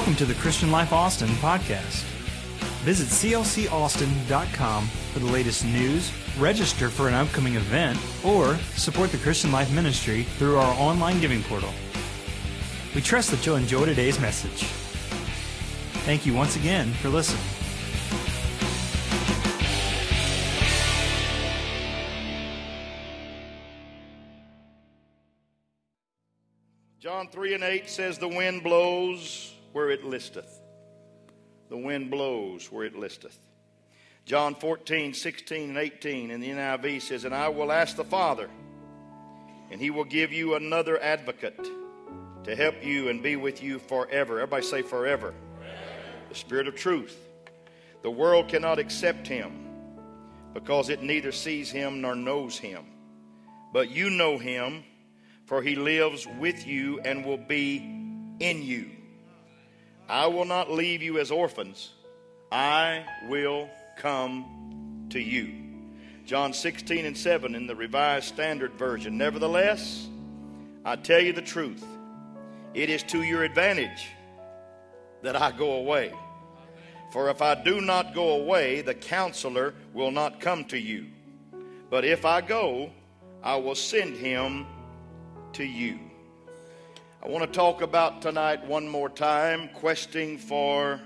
Welcome to the Christian Life Austin podcast. Visit clcaustin.com for the latest news, register for an upcoming event, or support the Christian Life Ministry through our online giving portal. We trust that you'll enjoy today's message. Thank you once again for listening. John 3 and 8 says, The wind blows where it listeth. The wind blows where it listeth. John 14, 16, and 18 in the NIV says, And I will ask the Father, and he will give you another advocate to help you and be with you forever. Everybody say forever. The Spirit of truth. The world cannot accept him because it neither sees him nor knows him. But you know him for he lives with you and will be in you. I will not leave you as orphans, I will come to you. John 16 and 7 in the Revised Standard Version. Nevertheless, I tell you the truth, it is to your advantage that I go away. For if I do not go away, the counselor will not come to you. But if I go, I will send him to you. I want to talk about tonight one more time questing for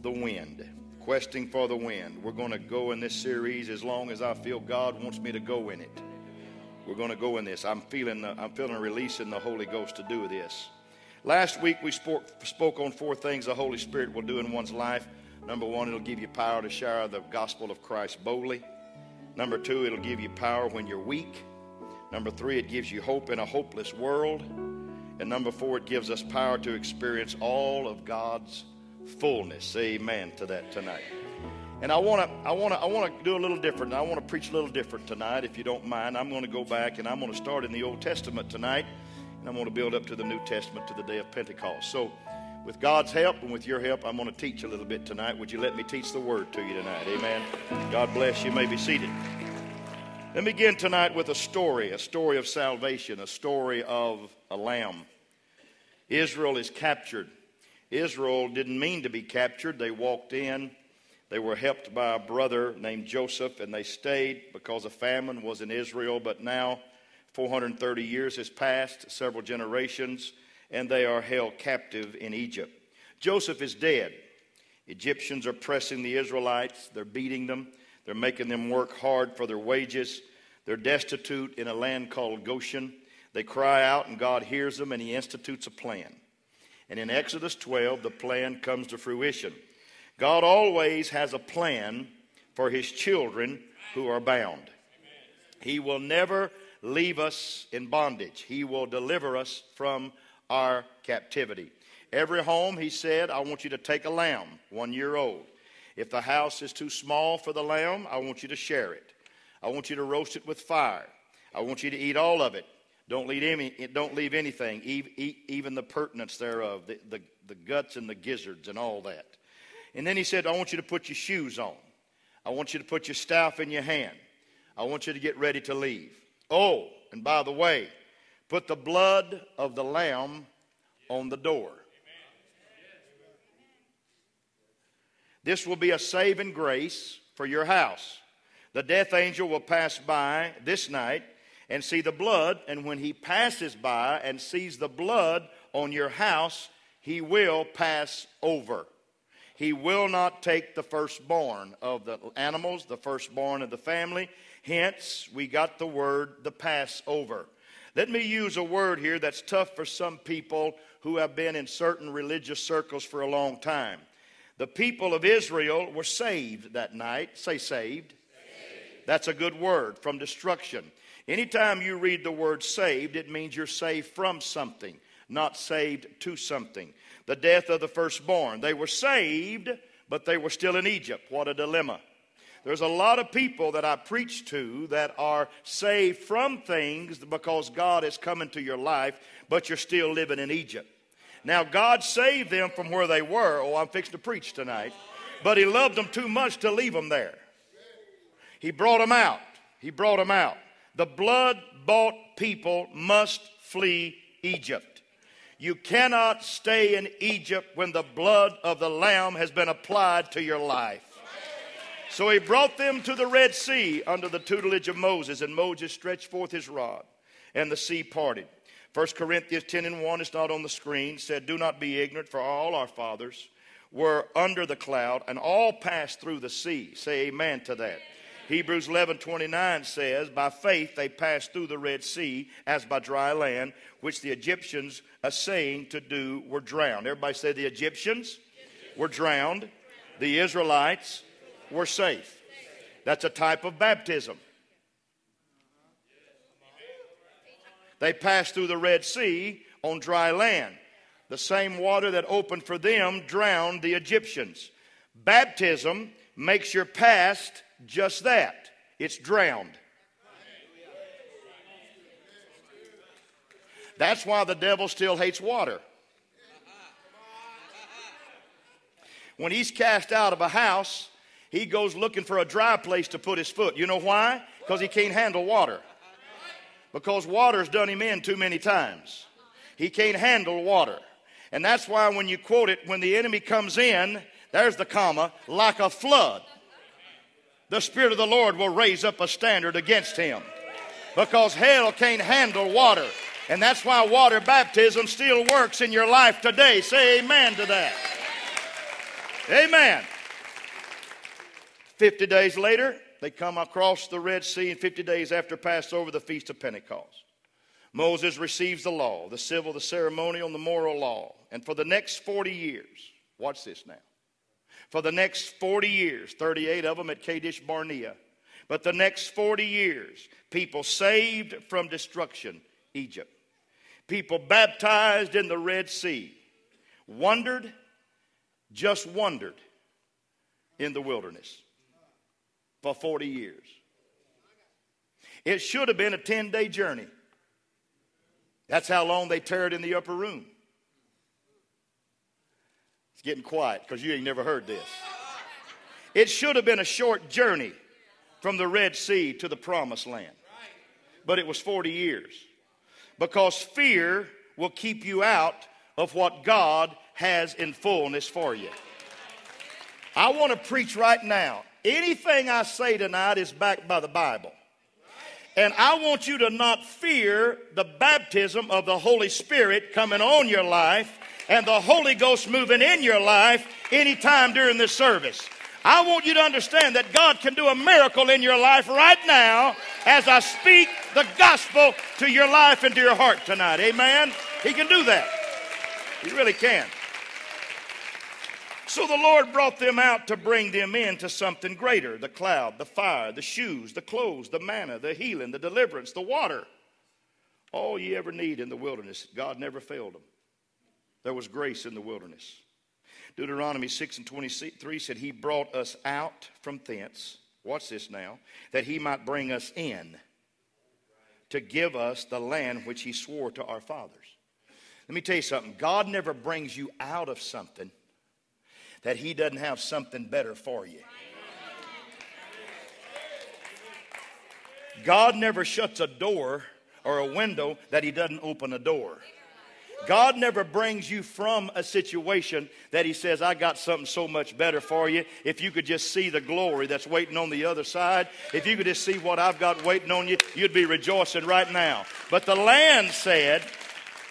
the wind. Questing for the wind. We're going to go in this series as long as I feel God wants me to go in it. We're going to go in this. I'm feeling the, I'm feeling a release in the Holy Ghost to do this. Last week we spoke, spoke on four things the Holy Spirit will do in one's life. Number one, it'll give you power to share the gospel of Christ boldly. Number two, it'll give you power when you're weak. Number three, it gives you hope in a hopeless world. And number four, it gives us power to experience all of God's fullness. Amen to that tonight. And I want to, I want to, I want to do a little different. I want to preach a little different tonight, if you don't mind. I'm going to go back and I'm going to start in the Old Testament tonight, and I'm going to build up to the New Testament to the day of Pentecost. So, with God's help and with your help, I'm going to teach a little bit tonight. Would you let me teach the Word to you tonight? Amen. God bless you. you may be seated. Let me begin tonight with a story, a story of salvation, a story of a lamb. Israel is captured. Israel didn't mean to be captured. They walked in. They were helped by a brother named Joseph, and they stayed because a famine was in Israel. But now, 430 years has passed, several generations, and they are held captive in Egypt. Joseph is dead. Egyptians are pressing the Israelites, they're beating them. They're making them work hard for their wages. They're destitute in a land called Goshen. They cry out, and God hears them, and He institutes a plan. And in Exodus 12, the plan comes to fruition. God always has a plan for His children who are bound. He will never leave us in bondage, He will deliver us from our captivity. Every home, He said, I want you to take a lamb, one year old. If the house is too small for the lamb, I want you to share it. I want you to roast it with fire. I want you to eat all of it. Don't leave, any, don't leave anything, even the purtenance thereof, the, the, the guts and the gizzards and all that. And then he said, I want you to put your shoes on. I want you to put your staff in your hand. I want you to get ready to leave. Oh, and by the way, put the blood of the lamb on the door. This will be a saving grace for your house. The death angel will pass by this night and see the blood, and when he passes by and sees the blood on your house, he will pass over. He will not take the firstborn of the animals, the firstborn of the family. Hence, we got the word the Passover. Let me use a word here that's tough for some people who have been in certain religious circles for a long time. The people of Israel were saved that night. Say saved. saved. That's a good word from destruction. Anytime you read the word saved, it means you're saved from something, not saved to something. The death of the firstborn. They were saved, but they were still in Egypt. What a dilemma. There's a lot of people that I preach to that are saved from things because God has come into your life, but you're still living in Egypt. Now, God saved them from where they were. Oh, I'm fixing to preach tonight. But He loved them too much to leave them there. He brought them out. He brought them out. The blood bought people must flee Egypt. You cannot stay in Egypt when the blood of the Lamb has been applied to your life. So he brought them to the Red Sea under the tutelage of Moses, and Moses stretched forth his rod, and the sea parted. 1 Corinthians 10 and 1 is not on the screen, said, Do not be ignorant, for all our fathers were under the cloud, and all passed through the sea. Say amen to that. Hebrews 11 29 says, By faith they passed through the Red Sea as by dry land, which the Egyptians, essaying to do, were drowned. Everybody say the Egyptians were drowned, the Israelites were safe. That's a type of baptism. They passed through the Red Sea on dry land. The same water that opened for them drowned the Egyptians. Baptism makes your past just that it's drowned. That's why the devil still hates water. When he's cast out of a house, he goes looking for a dry place to put his foot. You know why? Because he can't handle water. Because water's done him in too many times. He can't handle water. And that's why when you quote it, when the enemy comes in, there's the comma, like a flood the Spirit of the Lord will raise up a standard against him. Because hell can't handle water. And that's why water baptism still works in your life today. Say amen to that. Amen. 50 days later, they come across the Red Sea, and 50 days after Passover, the Feast of Pentecost. Moses receives the law, the civil, the ceremonial, and the moral law. And for the next 40 years, watch this now for the next 40 years, 38 of them at Kadesh Barnea. But the next 40 years, people saved from destruction, Egypt. People baptized in the Red Sea, wandered, just wandered in the wilderness for 40 years. It should have been a 10 day journey. That's how long they tarried in the upper room It's getting quiet because you ain't never heard this. It should have been a short journey from the Red Sea to the promised land, but it was 40 years because fear will keep you out of what God has in fullness for you. I want to preach right now. Anything I say tonight is backed by the Bible. And I want you to not fear the baptism of the Holy Spirit coming on your life and the Holy Ghost moving in your life anytime during this service. I want you to understand that God can do a miracle in your life right now as I speak the gospel to your life and to your heart tonight. Amen? He can do that. He really can. So the Lord brought them out to bring them into something greater the cloud, the fire, the shoes, the clothes, the manna, the healing, the deliverance, the water. All you ever need in the wilderness, God never failed them. There was grace in the wilderness. Deuteronomy 6 and 23 said, He brought us out from thence. Watch this now. That He might bring us in to give us the land which He swore to our fathers. Let me tell you something God never brings you out of something that He doesn't have something better for you. God never shuts a door or a window that He doesn't open a door. God never brings you from a situation that He says, I got something so much better for you. If you could just see the glory that's waiting on the other side, if you could just see what I've got waiting on you, you'd be rejoicing right now. But the land said,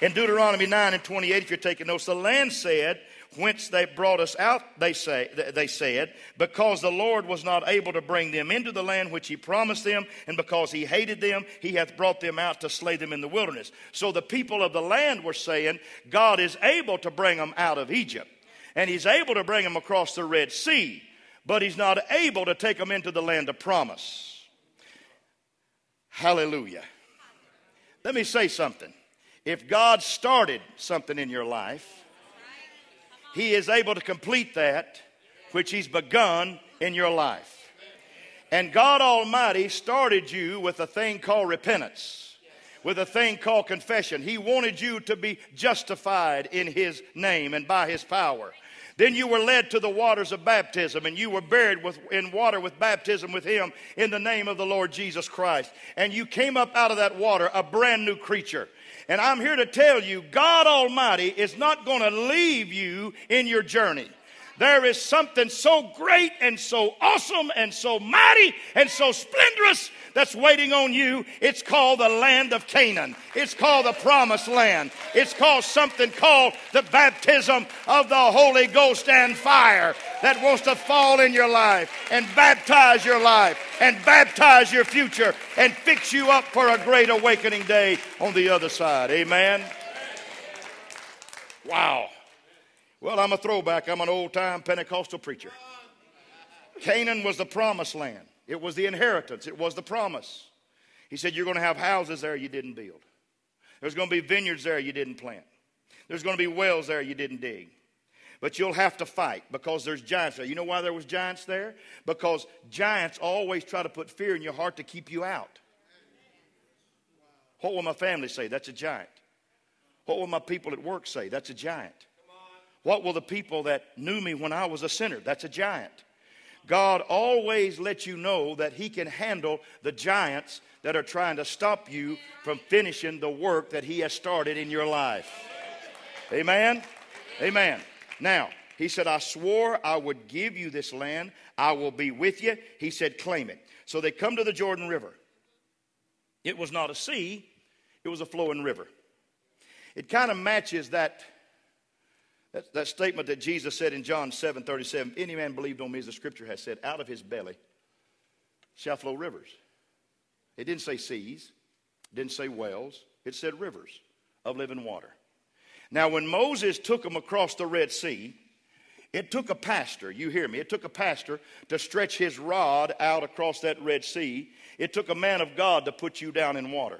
in Deuteronomy 9 and 28, if you're taking notes, the land said, whence they brought us out, they say they said, because the Lord was not able to bring them into the land which he promised them, and because he hated them, he hath brought them out to slay them in the wilderness. So the people of the land were saying, God is able to bring them out of Egypt, and he's able to bring them across the Red Sea, but he's not able to take them into the land of promise. Hallelujah. Let me say something. If God started something in your life, he is able to complete that which He's begun in your life. And God Almighty started you with a thing called repentance, with a thing called confession. He wanted you to be justified in His name and by His power. Then you were led to the waters of baptism, and you were buried with, in water with baptism with Him in the name of the Lord Jesus Christ. And you came up out of that water a brand new creature. And I'm here to tell you, God Almighty is not going to leave you in your journey. There is something so great and so awesome and so mighty and so splendorous that's waiting on you. It's called the land of Canaan. It's called the promised land. It's called something called the baptism of the Holy Ghost and fire that wants to fall in your life and baptize your life and baptize your future and fix you up for a great awakening day on the other side. Amen. Wow. Well, I'm a throwback. I'm an old time Pentecostal preacher. Canaan was the promised land, it was the inheritance, it was the promise. He said, You're going to have houses there you didn't build. There's going to be vineyards there you didn't plant. There's going to be wells there you didn't dig. But you'll have to fight because there's giants there. You know why there was giants there? Because giants always try to put fear in your heart to keep you out. What will my family say? That's a giant. What will my people at work say? That's a giant. What will the people that knew me when I was a sinner? That's a giant. God always lets you know that He can handle the giants that are trying to stop you from finishing the work that He has started in your life. Amen? Amen. Now, He said, I swore I would give you this land. I will be with you. He said, claim it. So they come to the Jordan River. It was not a sea, it was a flowing river. It kind of matches that that, that statement that Jesus said in John 7 37, any man believed on me, as the scripture has said, out of his belly shall flow rivers. It didn't say seas, didn't say wells, it said rivers of living water. Now, when Moses took them across the Red Sea, it took a pastor, you hear me, it took a pastor to stretch his rod out across that Red Sea. It took a man of God to put you down in water.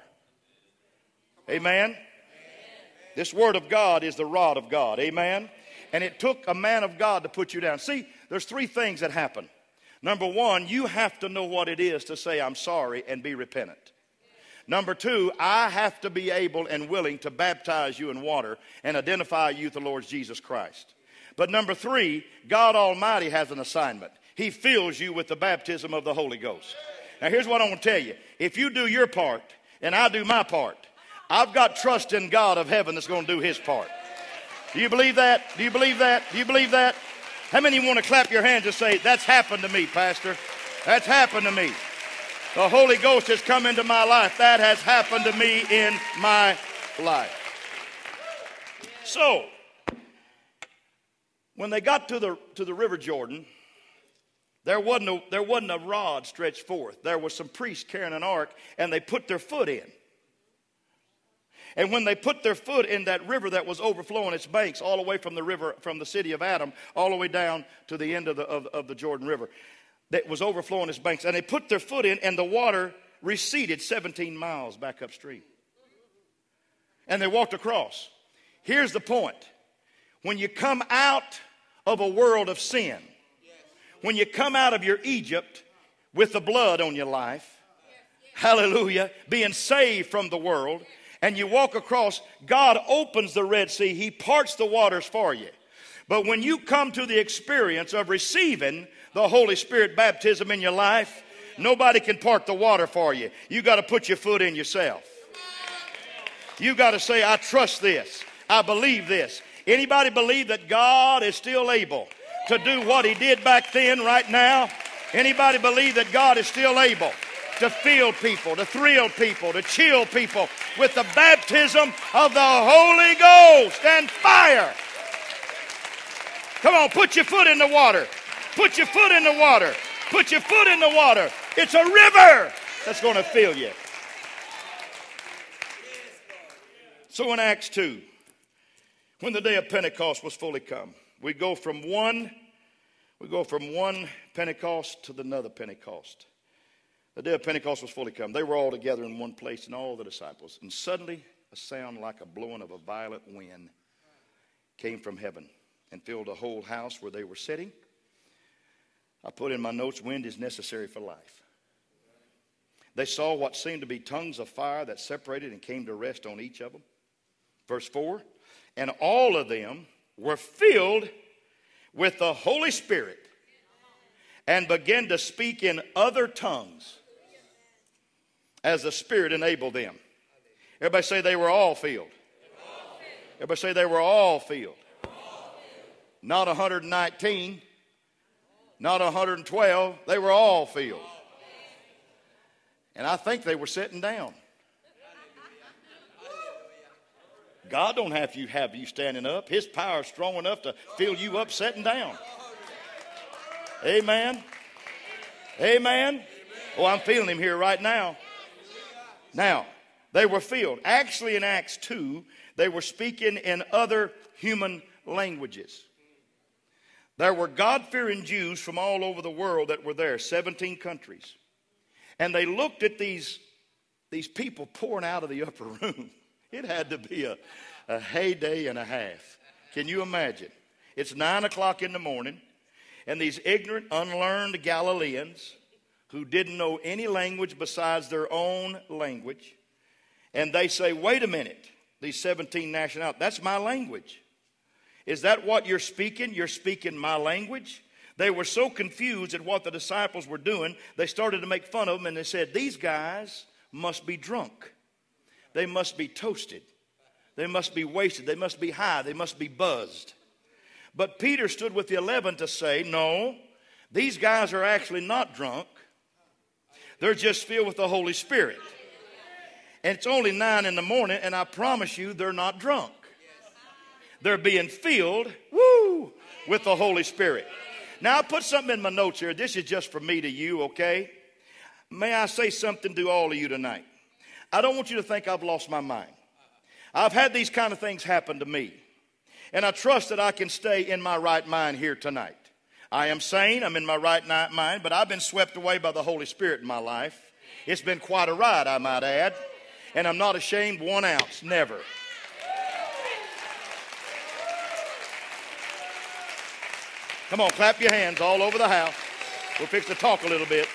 Amen? This word of God is the rod of God. Amen. And it took a man of God to put you down. See, there's three things that happen. Number one, you have to know what it is to say, I'm sorry, and be repentant. Number two, I have to be able and willing to baptize you in water and identify you with the Lord Jesus Christ. But number three, God Almighty has an assignment. He fills you with the baptism of the Holy Ghost. Now, here's what I want to tell you if you do your part and I do my part, I've got trust in God of heaven that's going to do his part. Do you believe that? Do you believe that? Do you believe that? How many want to clap your hands and say, That's happened to me, Pastor? That's happened to me. The Holy Ghost has come into my life. That has happened to me in my life. So, when they got to the, to the River Jordan, there wasn't, a, there wasn't a rod stretched forth. There was some priests carrying an ark, and they put their foot in. And when they put their foot in that river that was overflowing its banks, all the way from the river, from the city of Adam, all the way down to the end of the, of, of the Jordan River, that was overflowing its banks, and they put their foot in, and the water receded 17 miles back upstream. And they walked across. Here's the point when you come out of a world of sin, when you come out of your Egypt with the blood on your life, hallelujah, being saved from the world, and you walk across, God opens the Red Sea, He parts the waters for you. But when you come to the experience of receiving the Holy Spirit baptism in your life, nobody can part the water for you. You got to put your foot in yourself. You got to say, I trust this. I believe this. Anybody believe that God is still able to do what he did back then right now? Anybody believe that God is still able to fill people, to thrill people, to chill people with the baptism of the Holy Ghost and fire. Come on, put your foot in the water. Put your foot in the water. Put your foot in the water. It's a river that's going to fill you. So in Acts 2, when the day of Pentecost was fully come, we go from one we go from one Pentecost to another Pentecost. The day of Pentecost was fully come. They were all together in one place, and all the disciples. And suddenly, a sound like a blowing of a violent wind came from heaven and filled the whole house where they were sitting. I put in my notes wind is necessary for life. They saw what seemed to be tongues of fire that separated and came to rest on each of them. Verse 4 And all of them were filled with the Holy Spirit and began to speak in other tongues as the Spirit enabled them. Everybody say they were all filled. Everybody say they were all filled. Not 119, not 112. They were all filled. And I think they were sitting down. God don't have you have you standing up. His power is strong enough to fill you up sitting down. Amen. Amen. Oh, I'm feeling him here right now. Now, they were filled. Actually, in Acts 2, they were speaking in other human languages. There were God fearing Jews from all over the world that were there, 17 countries. And they looked at these, these people pouring out of the upper room. It had to be a, a heyday and a half. Can you imagine? It's nine o'clock in the morning, and these ignorant, unlearned Galileans who didn't know any language besides their own language, and they say, Wait a minute, these 17 nationalities, that's my language. Is that what you're speaking? You're speaking my language? They were so confused at what the disciples were doing, they started to make fun of them and they said, These guys must be drunk. They must be toasted. They must be wasted. They must be high. They must be buzzed. But Peter stood with the eleven to say, No, these guys are actually not drunk. They're just filled with the Holy Spirit. And it's only nine in the morning, and I promise you, they're not drunk. They're being filled, woo, with the Holy Spirit. Now, I put something in my notes here. This is just for me to you, okay? May I say something to all of you tonight? I don't want you to think I've lost my mind. I've had these kind of things happen to me. And I trust that I can stay in my right mind here tonight. I am sane, I'm in my right mind, but I've been swept away by the Holy Spirit in my life. It's been quite a ride, I might add. And I'm not ashamed one ounce, never. Come on, clap your hands all over the house. We'll fix the talk a little bit.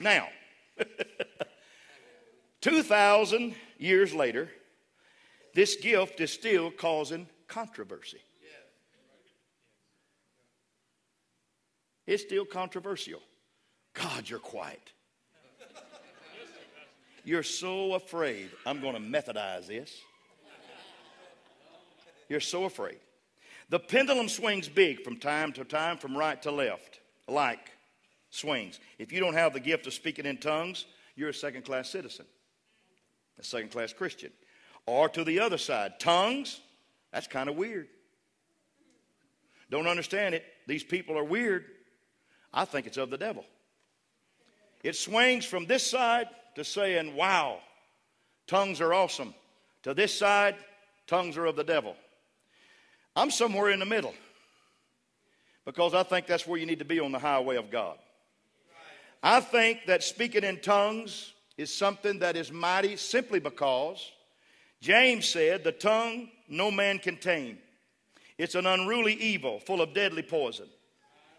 Now, 2,000 years later, this gift is still causing controversy. It's still controversial. God, you're quiet. You're so afraid I'm going to methodize this. You're so afraid. The pendulum swings big from time to time, from right to left, like swings. If you don't have the gift of speaking in tongues, you're a second class citizen, a second class Christian. Or to the other side, tongues, that's kind of weird. Don't understand it. These people are weird. I think it's of the devil. It swings from this side to saying, wow, tongues are awesome. To this side, tongues are of the devil. I'm somewhere in the middle because I think that's where you need to be on the highway of God. I think that speaking in tongues is something that is mighty simply because James said, The tongue no man can tame. It's an unruly evil full of deadly poison.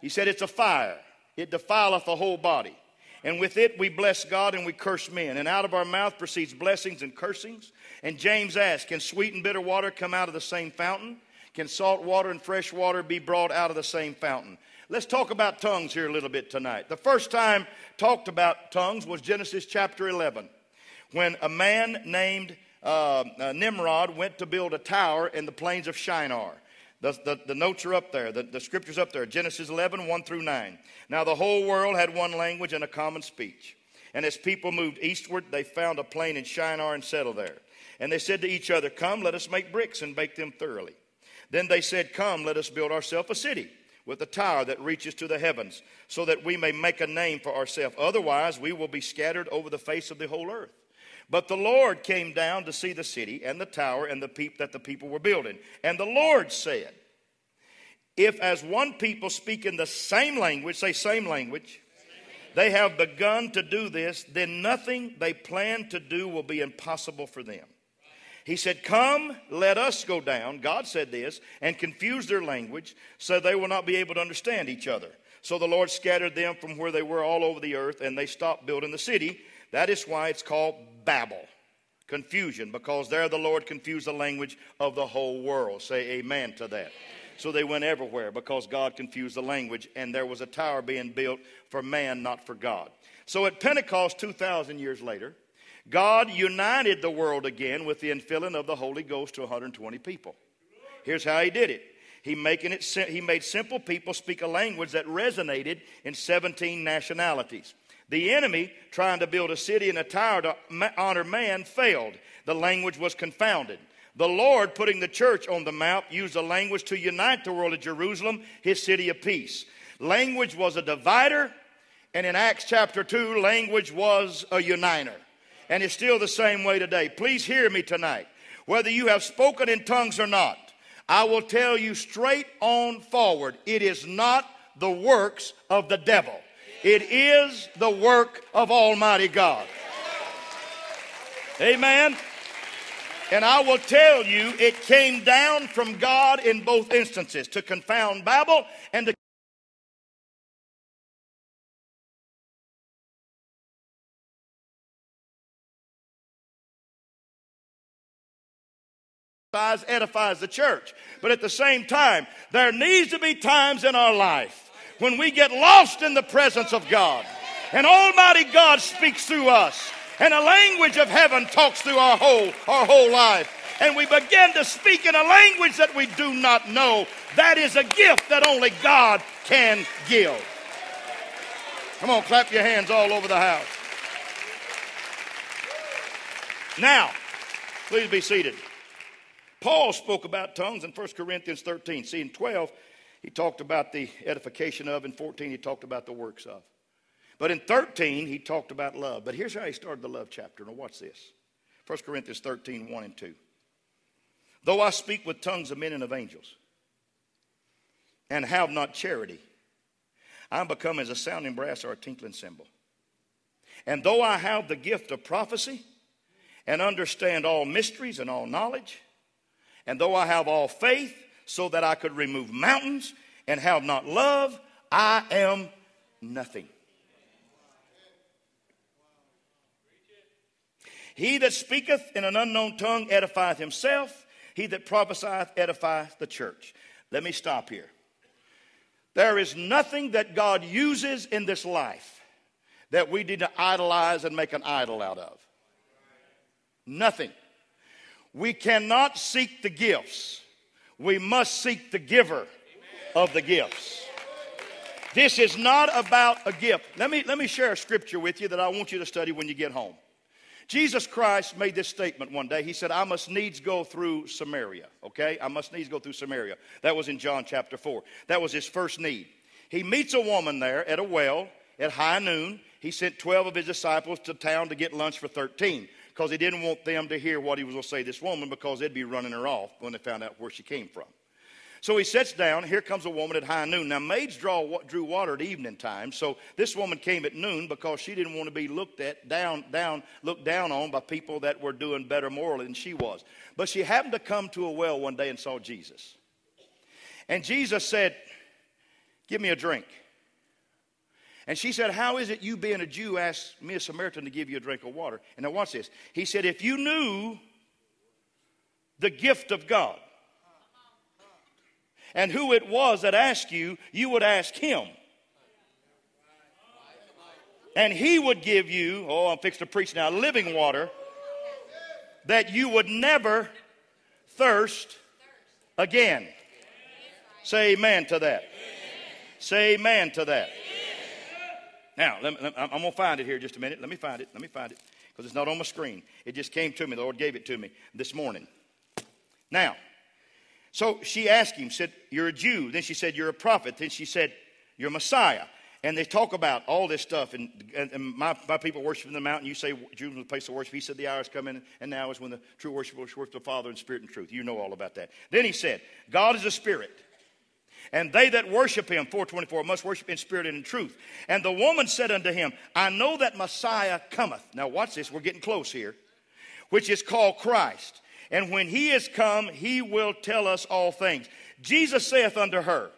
He said, It's a fire, it defileth the whole body. And with it we bless God and we curse men. And out of our mouth proceeds blessings and cursings. And James asked, Can sweet and bitter water come out of the same fountain? Can salt water and fresh water be brought out of the same fountain? Let's talk about tongues here a little bit tonight. The first time talked about tongues was Genesis chapter 11, when a man named uh, uh, Nimrod went to build a tower in the plains of Shinar. The, the, the, notes are up there, the, the scripture's up there Genesis 11, 1 through 9. Now the whole world had one language and a common speech. And as people moved eastward, they found a plain in Shinar and settled there. And they said to each other, Come, let us make bricks and bake them thoroughly. Then they said, Come, let us build ourselves a city with a tower that reaches to the heavens, so that we may make a name for ourselves. Otherwise, we will be scattered over the face of the whole earth. But the Lord came down to see the city and the tower and the peop that the people were building. And the Lord said, If as one people speak in the same language, say same language, they have begun to do this, then nothing they plan to do will be impossible for them. He said, Come, let us go down. God said this, and confuse their language so they will not be able to understand each other. So the Lord scattered them from where they were all over the earth, and they stopped building the city. That is why it's called Babel. Confusion, because there the Lord confused the language of the whole world. Say amen to that. So they went everywhere because God confused the language, and there was a tower being built for man, not for God. So at Pentecost, 2,000 years later, God united the world again with the infilling of the Holy Ghost to 120 people. Here's how he did it. He, making it, he made simple people speak a language that resonated in 17 nationalities. The enemy, trying to build a city and a tower to honor man, failed. The language was confounded. The Lord, putting the church on the mount, used a language to unite the world of Jerusalem, his city of peace. Language was a divider, and in Acts chapter 2, language was a uniter and it's still the same way today. Please hear me tonight. Whether you have spoken in tongues or not, I will tell you straight on forward it is not the works of the devil, it is the work of Almighty God. Amen. And I will tell you, it came down from God in both instances to confound Babel and to edifies, the church. But at the same time, there needs to be times in our life when we get lost in the presence of God and Almighty God speaks through us and a language of heaven talks through our whole, our whole life. And we begin to speak in a language that we do not know. That is a gift that only God can give. Come on, clap your hands all over the house. Now, please be seated. Paul spoke about tongues in 1 Corinthians 13. See, in 12, he talked about the edification of. In 14, he talked about the works of. But in 13, he talked about love. But here's how he started the love chapter. Now, watch this 1 Corinthians 13, 1 and 2. Though I speak with tongues of men and of angels, and have not charity, I am become as a sounding brass or a tinkling cymbal. And though I have the gift of prophecy, and understand all mysteries and all knowledge, and though I have all faith so that I could remove mountains and have not love, I am nothing. He that speaketh in an unknown tongue edifieth himself. He that prophesieth edifieth the church. Let me stop here. There is nothing that God uses in this life that we need to idolize and make an idol out of. Nothing. We cannot seek the gifts. We must seek the giver of the gifts. This is not about a gift. Let me, let me share a scripture with you that I want you to study when you get home. Jesus Christ made this statement one day. He said, I must needs go through Samaria. Okay? I must needs go through Samaria. That was in John chapter 4. That was his first need. He meets a woman there at a well at high noon. He sent 12 of his disciples to town to get lunch for 13 because he didn't want them to hear what he was going to say to this woman because they'd be running her off when they found out where she came from. So he sits down. Here comes a woman at high noon. Now, maids draw, drew water at evening time. So this woman came at noon because she didn't want to be looked at, down, down, looked down on by people that were doing better morally than she was. But she happened to come to a well one day and saw Jesus. And Jesus said, Give me a drink. And she said, How is it you, being a Jew, asked me, a Samaritan, to give you a drink of water? And now, watch this. He said, If you knew the gift of God and who it was that asked you, you would ask him. And he would give you, oh, I'm fixed to preach now, living water that you would never thirst again. Say amen to that. Say amen to that. Now, let let, I'm going to find it here just a minute. Let me find it. Let me find it because it's not on my screen. It just came to me. The Lord gave it to me this morning. Now, so she asked him, said, You're a Jew. Then she said, You're a prophet. Then she said, You're Messiah. And they talk about all this stuff. And, and, and my, my people worship in the mountain. You say Jerusalem is a place of worship. He said, The hour is coming, and now is when the true worshipers worship the Father in spirit and truth. You know all about that. Then he said, God is a spirit. And they that worship him, 424, must worship in spirit and in truth. And the woman said unto him, I know that Messiah cometh. Now watch this, we're getting close here. Which is called Christ. And when he is come, he will tell us all things. Jesus saith unto her,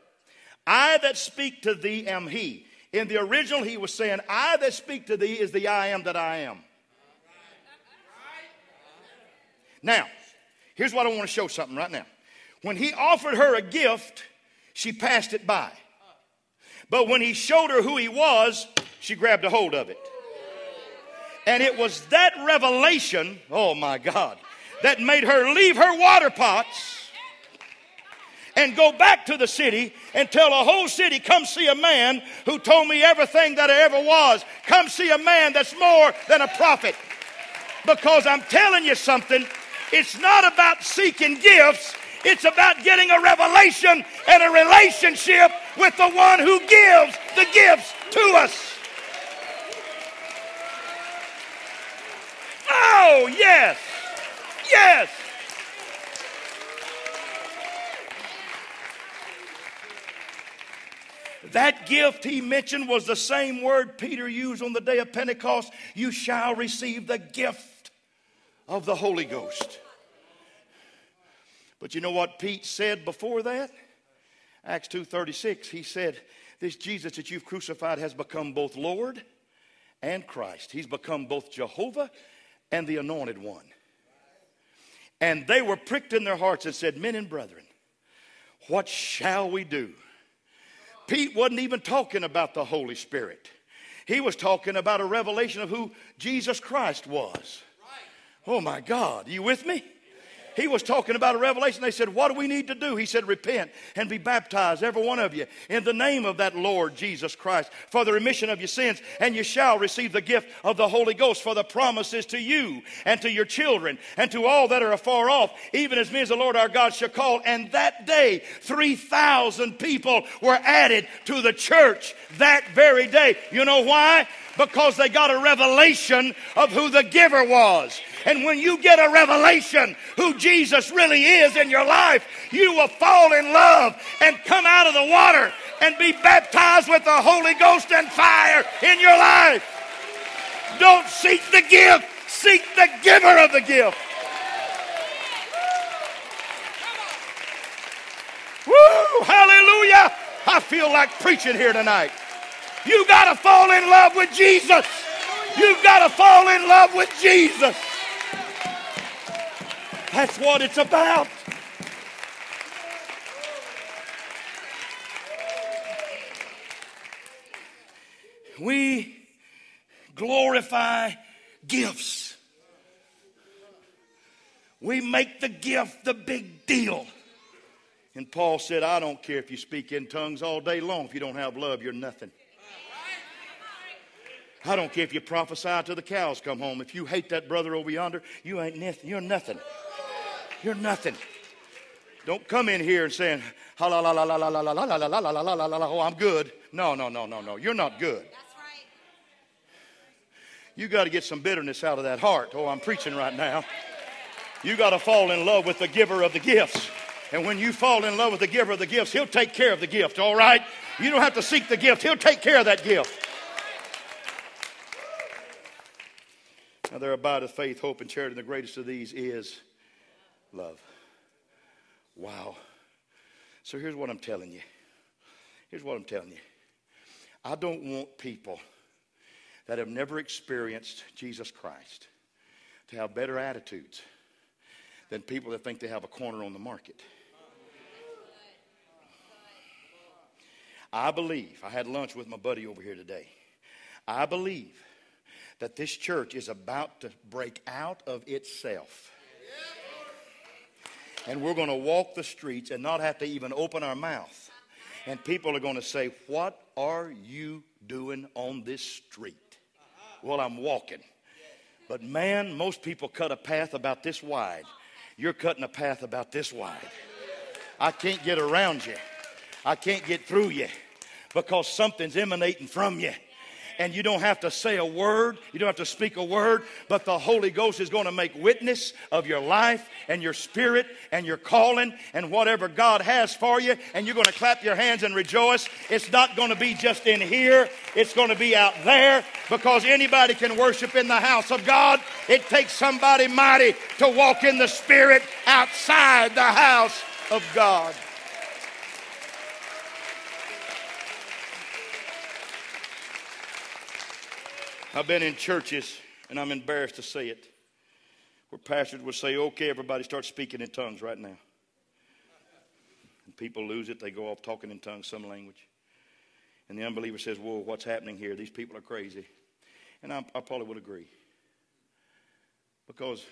I that speak to thee am he. In the original, he was saying, I that speak to thee is the I am that I am. Now, here's what I want to show something right now. When he offered her a gift, she passed it by. But when he showed her who he was, she grabbed a hold of it. And it was that revelation, oh my God, that made her leave her water pots and go back to the city and tell the whole city, come see a man who told me everything that I ever was. Come see a man that's more than a prophet. Because I'm telling you something, it's not about seeking gifts, it's about getting a revelation and a relationship with the one who gives the gifts to us. Oh, yes. Yes. That gift he mentioned was the same word Peter used on the day of Pentecost. You shall receive the gift of the Holy Ghost. But you know what Pete said before that? Acts 2:36 he said this Jesus that you've crucified has become both Lord and Christ. He's become both Jehovah and the anointed one. And they were pricked in their hearts and said, Men and brethren, what shall we do? Pete wasn't even talking about the Holy Spirit. He was talking about a revelation of who Jesus Christ was. Oh my God, are you with me? He was talking about a revelation. They said, What do we need to do? He said, Repent and be baptized, every one of you, in the name of that Lord Jesus Christ, for the remission of your sins, and you shall receive the gift of the Holy Ghost, for the promises to you and to your children and to all that are afar off, even as me as the Lord our God shall call. And that day, 3,000 people were added to the church that very day. You know why? Because they got a revelation of who the giver was. And when you get a revelation who Jesus really is in your life, you will fall in love and come out of the water and be baptized with the Holy Ghost and fire in your life. Don't seek the gift, seek the giver of the gift. Woo! Hallelujah! I feel like preaching here tonight. You got to fall in love with Jesus. You've got to fall in love with Jesus. That's what it's about. We glorify gifts. We make the gift the big deal. And Paul said, I don't care if you speak in tongues all day long. If you don't have love, you're nothing. I don't care if you prophesy till the cows come home. If you hate that brother over yonder, you ain't nothing. You're nothing. You're nothing. Don't come in here and saying, la la la la la la la la la la la la la la la la oh, I'm good. No, no, no, no, no. You're not good. That's right. You got to get some bitterness out of that heart. Oh, I'm preaching right now. You got to fall in love with the giver of the gifts. And when you fall in love with the giver of the gifts, he'll take care of the gift, all right? You don't have to seek the gift, he'll take care of that gift. Now, there abideth faith, hope, and charity, and the greatest of these is love. Wow. So here's what I'm telling you. Here's what I'm telling you. I don't want people that have never experienced Jesus Christ to have better attitudes than people that think they have a corner on the market. I believe, I had lunch with my buddy over here today. I believe that this church is about to break out of itself and we're going to walk the streets and not have to even open our mouth. And people are going to say, What are you doing on this street? Well, I'm walking. But man, most people cut a path about this wide. You're cutting a path about this wide. I can't get around you. I can't get through you because something's emanating from you and you don't have to say a word, you don't have to speak a word, but the Holy Ghost is going to make witness of your life and your spirit and your calling and whatever God has for you, and you're going to clap your hands and rejoice. It's not going to be just in here, it's going to be out there because anybody can worship in the house of God. It takes somebody mighty to walk in the spirit outside the house of God. I've been in churches, and I'm embarrassed to say it, where pastors would say, okay, everybody start speaking in tongues right now. And people lose it. They go off talking in tongues, some language. And the unbeliever says, whoa, what's happening here? These people are crazy. And I, I probably would agree. Because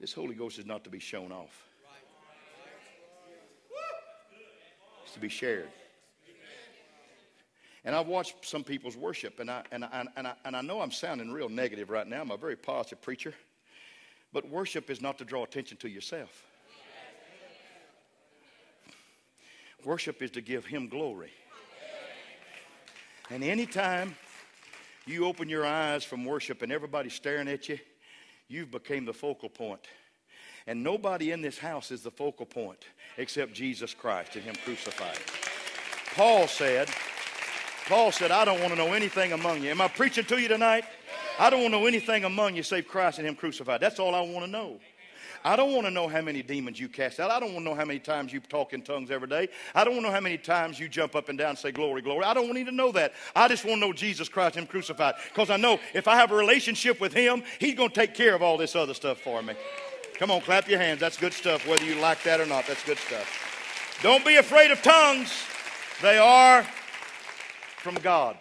this Holy Ghost is not to be shown off, it's to be shared. And I've watched some people's worship, and I, and, I, and, I, and I know I'm sounding real negative right now. I'm a very positive preacher. But worship is not to draw attention to yourself, worship is to give Him glory. And anytime you open your eyes from worship and everybody's staring at you, you've become the focal point. And nobody in this house is the focal point except Jesus Christ and Him crucified. Paul said, Paul said, I don't want to know anything among you. Am I preaching to you tonight? I don't want to know anything among you save Christ and Him crucified. That's all I want to know. I don't want to know how many demons you cast out. I don't want to know how many times you talk in tongues every day. I don't want to know how many times you jump up and down and say, Glory, glory. I don't need to know that. I just want to know Jesus Christ Him crucified. Because I know if I have a relationship with Him, He's going to take care of all this other stuff for me. Come on, clap your hands. That's good stuff, whether you like that or not. That's good stuff. Don't be afraid of tongues, they are from God.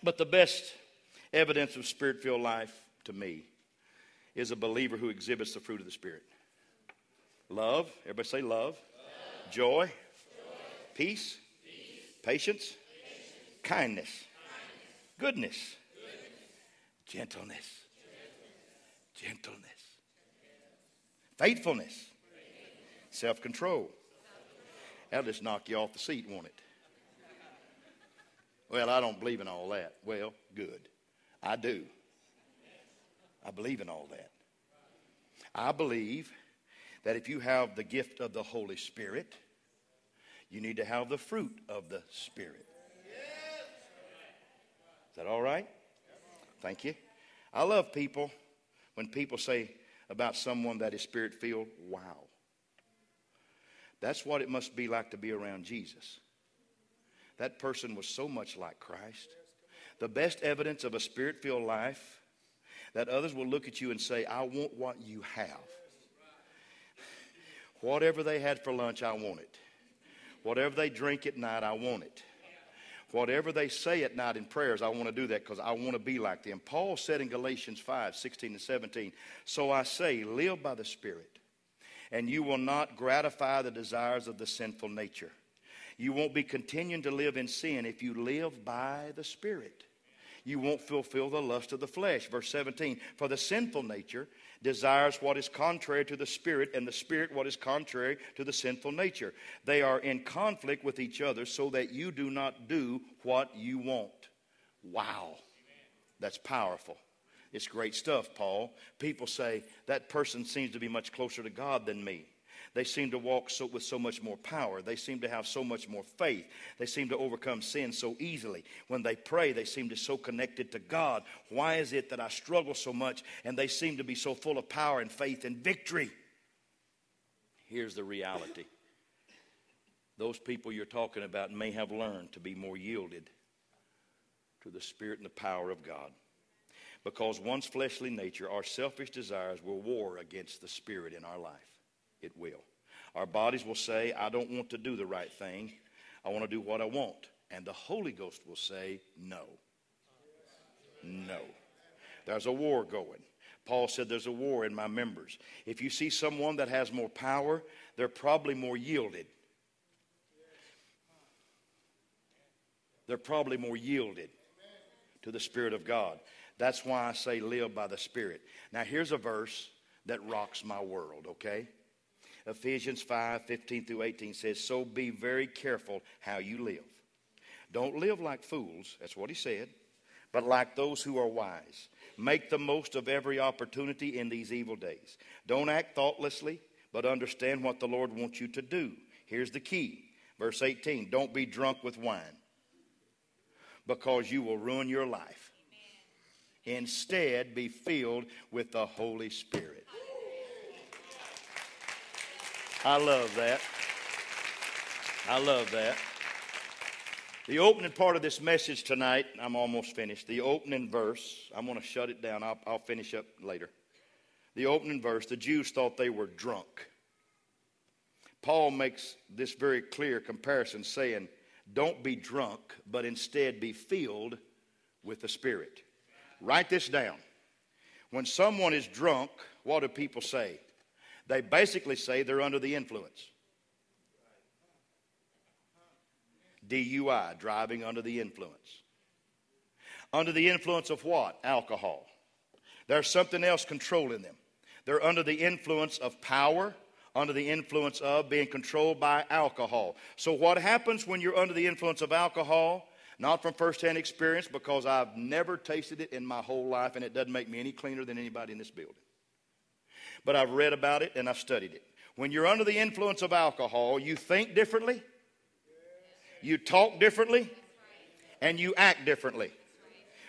But the best evidence of spirit filled life to me is a believer who exhibits the fruit of the Spirit love, everybody say love, love. Joy, joy, peace, peace. Patience, patience, kindness, kindness. Goodness, goodness, gentleness, gentleness, gentleness. faithfulness, self control. That'll just knock you off the seat, won't it? Well, I don't believe in all that. Well, good. I do. I believe in all that. I believe that if you have the gift of the Holy Spirit, you need to have the fruit of the Spirit. Is that all right? Thank you. I love people when people say about someone that is spirit filled, wow. That's what it must be like to be around Jesus. That person was so much like Christ. The best evidence of a spirit filled life that others will look at you and say, I want what you have. Whatever they had for lunch, I want it. Whatever they drink at night, I want it. Whatever they say at night in prayers, I want to do that because I want to be like them. Paul said in Galatians 5 16 and 17, So I say, live by the Spirit, and you will not gratify the desires of the sinful nature. You won't be continuing to live in sin if you live by the Spirit you won't fulfill the lust of the flesh. Verse 17, for the sinful nature desires what is contrary to the spirit, and the spirit what is contrary to the sinful nature. They are in conflict with each other so that you do not do what you want. Wow. That's powerful. It's great stuff, Paul. People say that person seems to be much closer to God than me. They seem to walk so, with so much more power. They seem to have so much more faith. They seem to overcome sin so easily. When they pray, they seem to so connected to God. Why is it that I struggle so much and they seem to be so full of power and faith and victory? Here's the reality those people you're talking about may have learned to be more yielded to the Spirit and the power of God. Because one's fleshly nature, our selfish desires, will war against the Spirit in our life it will. Our bodies will say, I don't want to do the right thing. I want to do what I want. And the Holy Ghost will say, No. No. There's a war going. Paul said, There's a war in my members. If you see someone that has more power, they're probably more yielded. They're probably more yielded to the Spirit of God. That's why I say live by the Spirit. Now, here's a verse that rocks my world, okay? Ephesians 5 15 through 18 says, So be very careful how you live. Don't live like fools, that's what he said, but like those who are wise. Make the most of every opportunity in these evil days. Don't act thoughtlessly, but understand what the Lord wants you to do. Here's the key. Verse 18 Don't be drunk with wine, because you will ruin your life. Instead, be filled with the Holy Spirit. I love that. I love that. The opening part of this message tonight, I'm almost finished. The opening verse, I'm going to shut it down. I'll, I'll finish up later. The opening verse, the Jews thought they were drunk. Paul makes this very clear comparison, saying, Don't be drunk, but instead be filled with the Spirit. Write this down. When someone is drunk, what do people say? They basically say they're under the influence. DUI, driving under the influence. Under the influence of what? Alcohol. There's something else controlling them. They're under the influence of power, under the influence of being controlled by alcohol. So, what happens when you're under the influence of alcohol? Not from firsthand experience, because I've never tasted it in my whole life, and it doesn't make me any cleaner than anybody in this building. But I've read about it and I've studied it. When you're under the influence of alcohol, you think differently, you talk differently, and you act differently.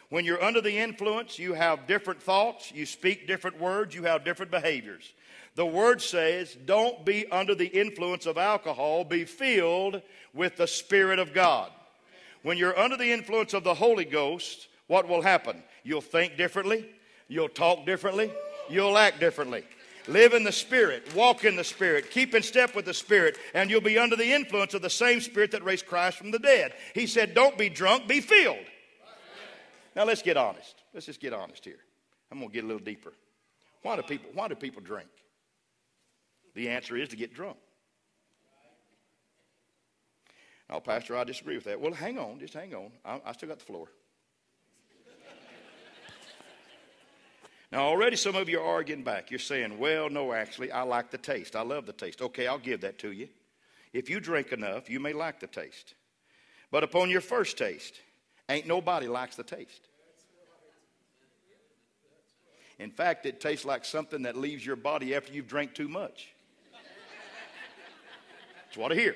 When you're under the influence, you have different thoughts, you speak different words, you have different behaviors. The word says, don't be under the influence of alcohol, be filled with the Spirit of God. When you're under the influence of the Holy Ghost, what will happen? You'll think differently, you'll talk differently, you'll act differently. Live in the Spirit, walk in the Spirit, keep in step with the Spirit, and you'll be under the influence of the same Spirit that raised Christ from the dead. He said, Don't be drunk, be filled. Now let's get honest. Let's just get honest here. I'm going to get a little deeper. Why do people, why do people drink? The answer is to get drunk. Now, Pastor, I disagree with that. Well, hang on, just hang on. I, I still got the floor. Now, already some of you are arguing back. You're saying, well, no, actually, I like the taste. I love the taste. Okay, I'll give that to you. If you drink enough, you may like the taste. But upon your first taste, Ain't nobody likes the taste. In fact, it tastes like something that leaves your body after you've drank too much. That's what I hear.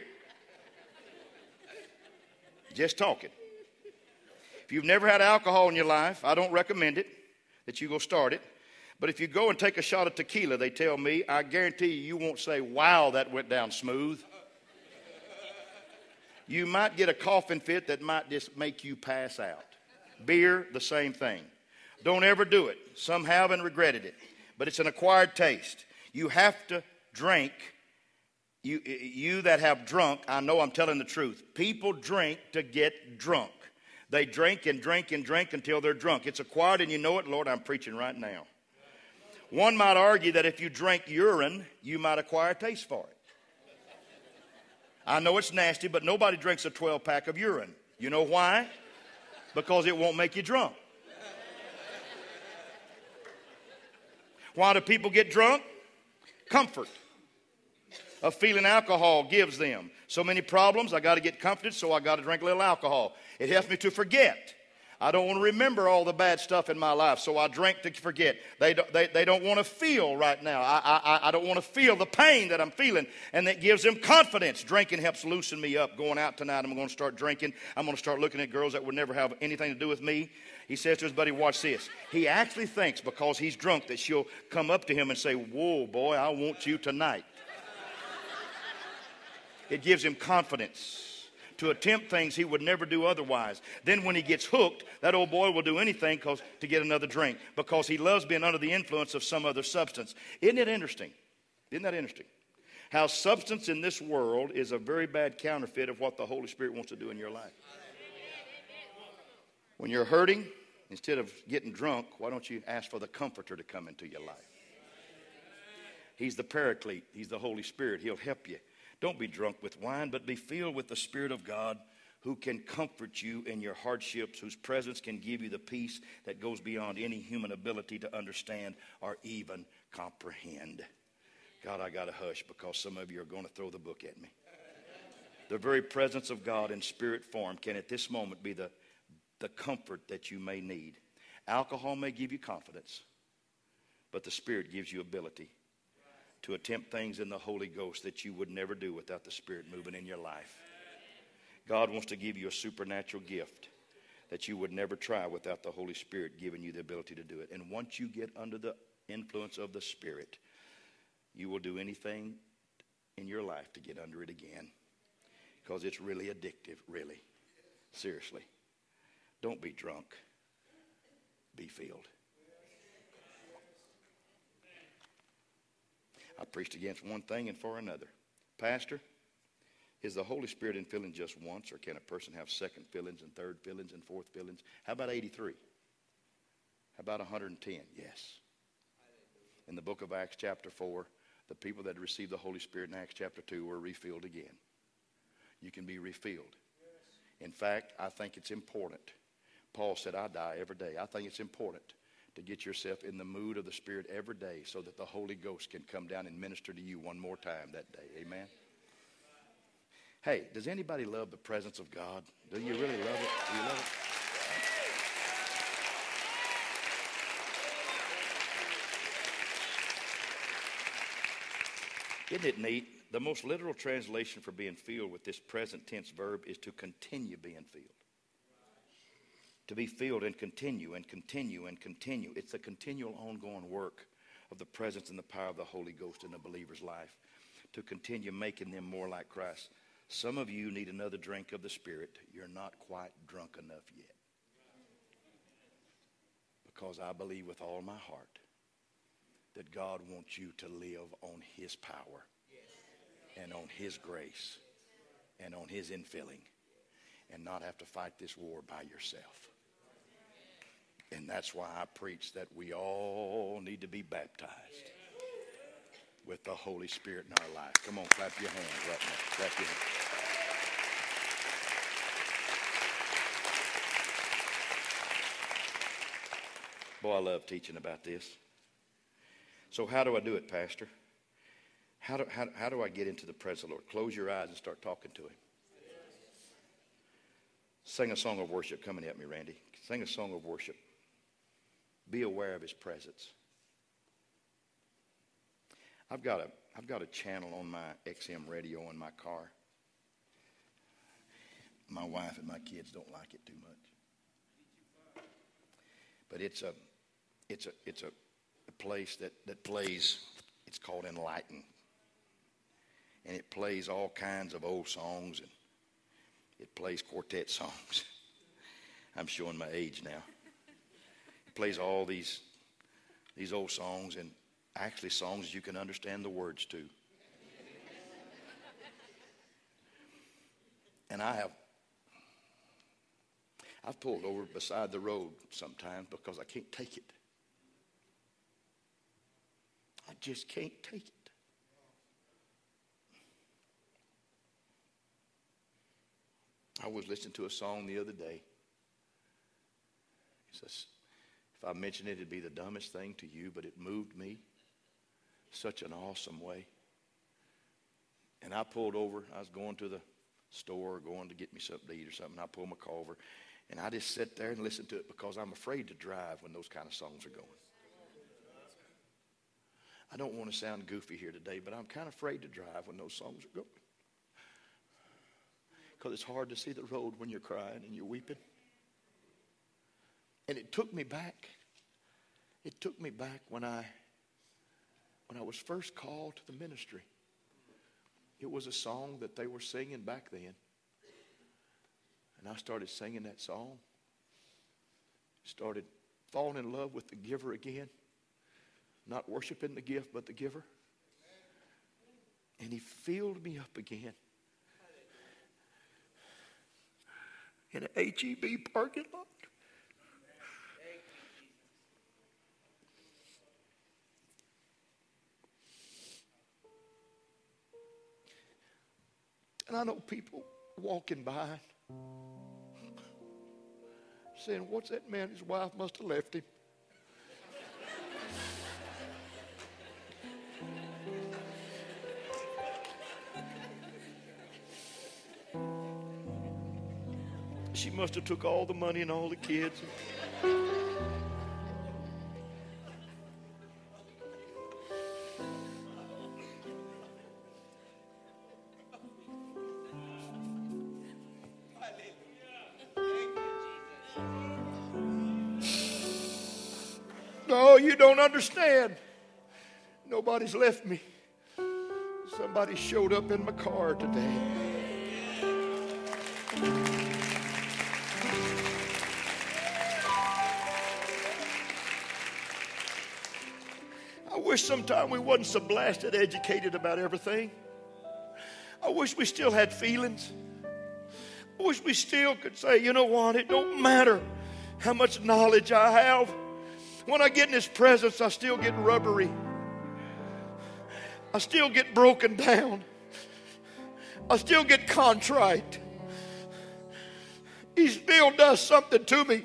Just talking. If you've never had alcohol in your life, I don't recommend it that you go start it. But if you go and take a shot of tequila, they tell me, I guarantee you, you won't say, wow, that went down smooth you might get a coughing fit that might just make you pass out. Beer, the same thing. Don't ever do it. Some have and regretted it, but it's an acquired taste. You have to drink. You, you that have drunk, I know I'm telling the truth. People drink to get drunk. They drink and drink and drink until they're drunk. It's acquired and you know it. Lord, I'm preaching right now. One might argue that if you drink urine, you might acquire a taste for it. I know it's nasty, but nobody drinks a 12 pack of urine. You know why? Because it won't make you drunk. Why do people get drunk? Comfort. A feeling alcohol gives them. So many problems, I got to get comforted, so I got to drink a little alcohol. It helps me to forget. I don't want to remember all the bad stuff in my life, so I drink to forget. They don't, they, they don't want to feel right now. I, I, I don't want to feel the pain that I'm feeling, and that gives them confidence. Drinking helps loosen me up. Going out tonight, I'm going to start drinking. I'm going to start looking at girls that would never have anything to do with me. He says to his buddy, Watch this. He actually thinks because he's drunk that she'll come up to him and say, Whoa, boy, I want you tonight. It gives him confidence to attempt things he would never do otherwise. Then, when he gets hooked, that old boy will do anything cause, to get another drink because he loves being under the influence of some other substance. Isn't it interesting? Isn't that interesting? How substance in this world is a very bad counterfeit of what the Holy Spirit wants to do in your life. When you're hurting, instead of getting drunk, why don't you ask for the Comforter to come into your life? He's the Paraclete, He's the Holy Spirit. He'll help you. Don't be drunk with wine, but be filled with the Spirit of God who can comfort you in your hardships, whose presence can give you the peace that goes beyond any human ability to understand or even comprehend. God, I got to hush because some of you are going to throw the book at me. The very presence of God in spirit form can at this moment be the, the comfort that you may need. Alcohol may give you confidence, but the Spirit gives you ability to attempt things in the Holy Ghost that you would never do without the Spirit moving in your life. God wants to give you a supernatural gift that you would never try without the Holy Spirit giving you the ability to do it. And once you get under the influence of the Spirit, you will do anything in your life to get under it again because it's really addictive, really. Seriously. Don't be drunk, be filled. I preached against one thing and for another. Pastor, is the Holy Spirit in just once, or can a person have second fillings and third fillings and fourth fillings? How about 83? How about 110? Yes. in the book of Acts, chapter 4, the people that received the Holy Spirit in Acts chapter 2 were refilled again. You can be refilled. In fact, I think it's important. Paul said, I die every day. I think it's important to get yourself in the mood of the Spirit every day so that the Holy Ghost can come down and minister to you one more time that day. Amen. Hey, does anybody love the presence of God? Do you really love it? Do you love it? Isn't it neat? The most literal translation for being filled with this present tense verb is to continue being filled. To be filled and continue and continue and continue. It's a continual ongoing work of the presence and the power of the Holy Ghost in a believer's life to continue making them more like Christ. Some of you need another drink of the Spirit. You're not quite drunk enough yet. Because I believe with all my heart that God wants you to live on His power and on His grace and on His infilling and not have to fight this war by yourself. And that's why I preach that we all need to be baptized with the Holy Spirit in our life. Come on, clap your hands right now. Clap your hands. Boy, I love teaching about this. So, how do I do it, Pastor? How do, how, how do I get into the presence of the Lord? Close your eyes and start talking to Him. Sing a song of worship. Coming at me, Randy. Sing a song of worship. Be aware of His presence. I've got a, I've got a channel on my XM radio in my car. My wife and my kids don't like it too much. But it's a, it's a, it's a, a place that, that plays, it's called Enlighten. And it plays all kinds of old songs and it plays quartet songs. I'm showing my age now. Plays all these, these old songs and actually songs you can understand the words to. And I have I've pulled over beside the road sometimes because I can't take it. I just can't take it. I was listening to a song the other day. It says, if I mention it, it'd be the dumbest thing to you, but it moved me such an awesome way. And I pulled over. I was going to the store, going to get me something to eat or something. I pulled my car over, and I just sit there and listen to it because I'm afraid to drive when those kind of songs are going. I don't want to sound goofy here today, but I'm kind of afraid to drive when those songs are going. Because it's hard to see the road when you're crying and you're weeping. And it took me back. It took me back when I when I was first called to the ministry. It was a song that they were singing back then. And I started singing that song. Started falling in love with the giver again. Not worshiping the gift, but the giver. And he filled me up again. In an HEB parking lot. And I know people walking by saying, What's that man? His wife must have left him. she must have took all the money and all the kids. Understand. Nobody's left me. Somebody showed up in my car today. I wish sometime we wasn't so blasted educated about everything. I wish we still had feelings. I wish we still could say, you know what, it don't matter how much knowledge I have. When I get in His presence, I still get rubbery. I still get broken down. I still get contrite. He still does something to me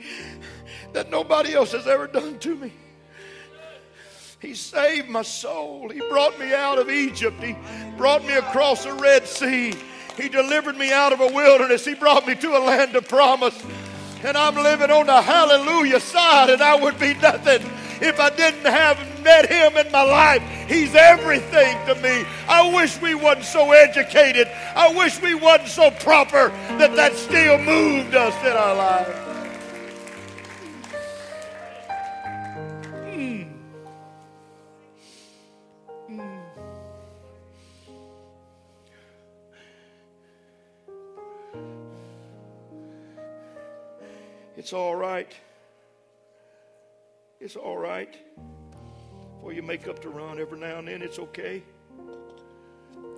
that nobody else has ever done to me. He saved my soul. He brought me out of Egypt. He brought me across the Red Sea. He delivered me out of a wilderness. He brought me to a land of promise. And I'm living on the hallelujah side, and I would be nothing if I didn't have met him in my life. He's everything to me. I wish we wasn't so educated. I wish we wasn't so proper that that still moved us in our life. It's all right. It's all right. Before you make up to run every now and then, it's okay.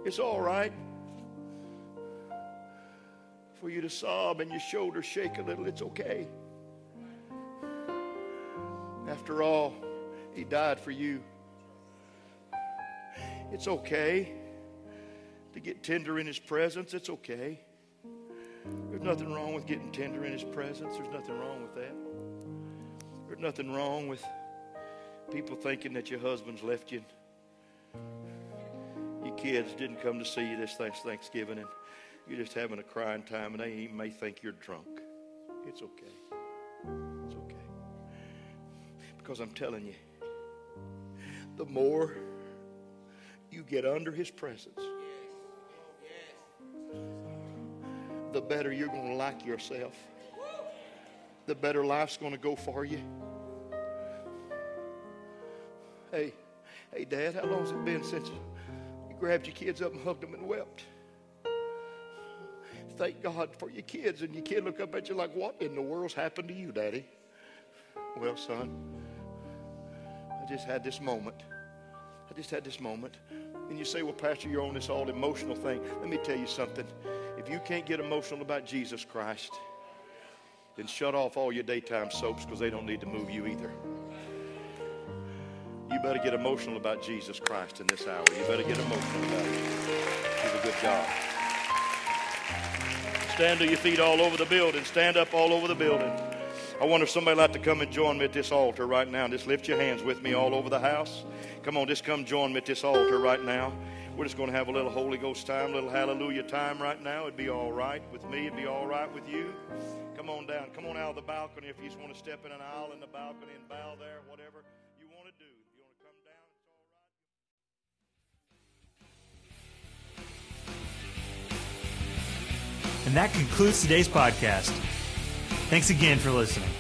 It's all right. For you to sob and your shoulders shake a little, it's okay. After all, He died for you. It's okay to get tender in His presence. It's okay. There's nothing wrong with getting tender in His presence. There's nothing wrong with that. There's nothing wrong with people thinking that your husband's left you. Your kids didn't come to see you this Thanksgiving and you're just having a crying time and they may think you're drunk. It's okay. It's okay. Because I'm telling you, the more you get under his presence, the better you're going to like yourself. The better life's going to go for you. Hey, hey, Dad, how long's it been since you grabbed your kids up and hugged them and wept? Thank God for your kids, and your kid look up at you like, What in the world's happened to you, Daddy? Well, son, I just had this moment. I just had this moment. And you say, Well, Pastor, you're on this all emotional thing. Let me tell you something. If you can't get emotional about Jesus Christ, then shut off all your daytime soaps because they don't need to move you either. You better get emotional about Jesus Christ in this hour. You better get emotional about it. Do a good job. Stand to your feet all over the building. Stand up all over the building. I wonder if somebody like to come and join me at this altar right now. Just lift your hands with me all over the house. Come on, just come join me at this altar right now. We're just going to have a little Holy Ghost time, a little hallelujah time right now. It'd be all right with me. It'd be all right with you. Come on down. Come on out of the balcony if you just want to step in an aisle in the balcony and bow there, whatever you want to do. You want to come down, it's all right. And that concludes today's podcast. Thanks again for listening.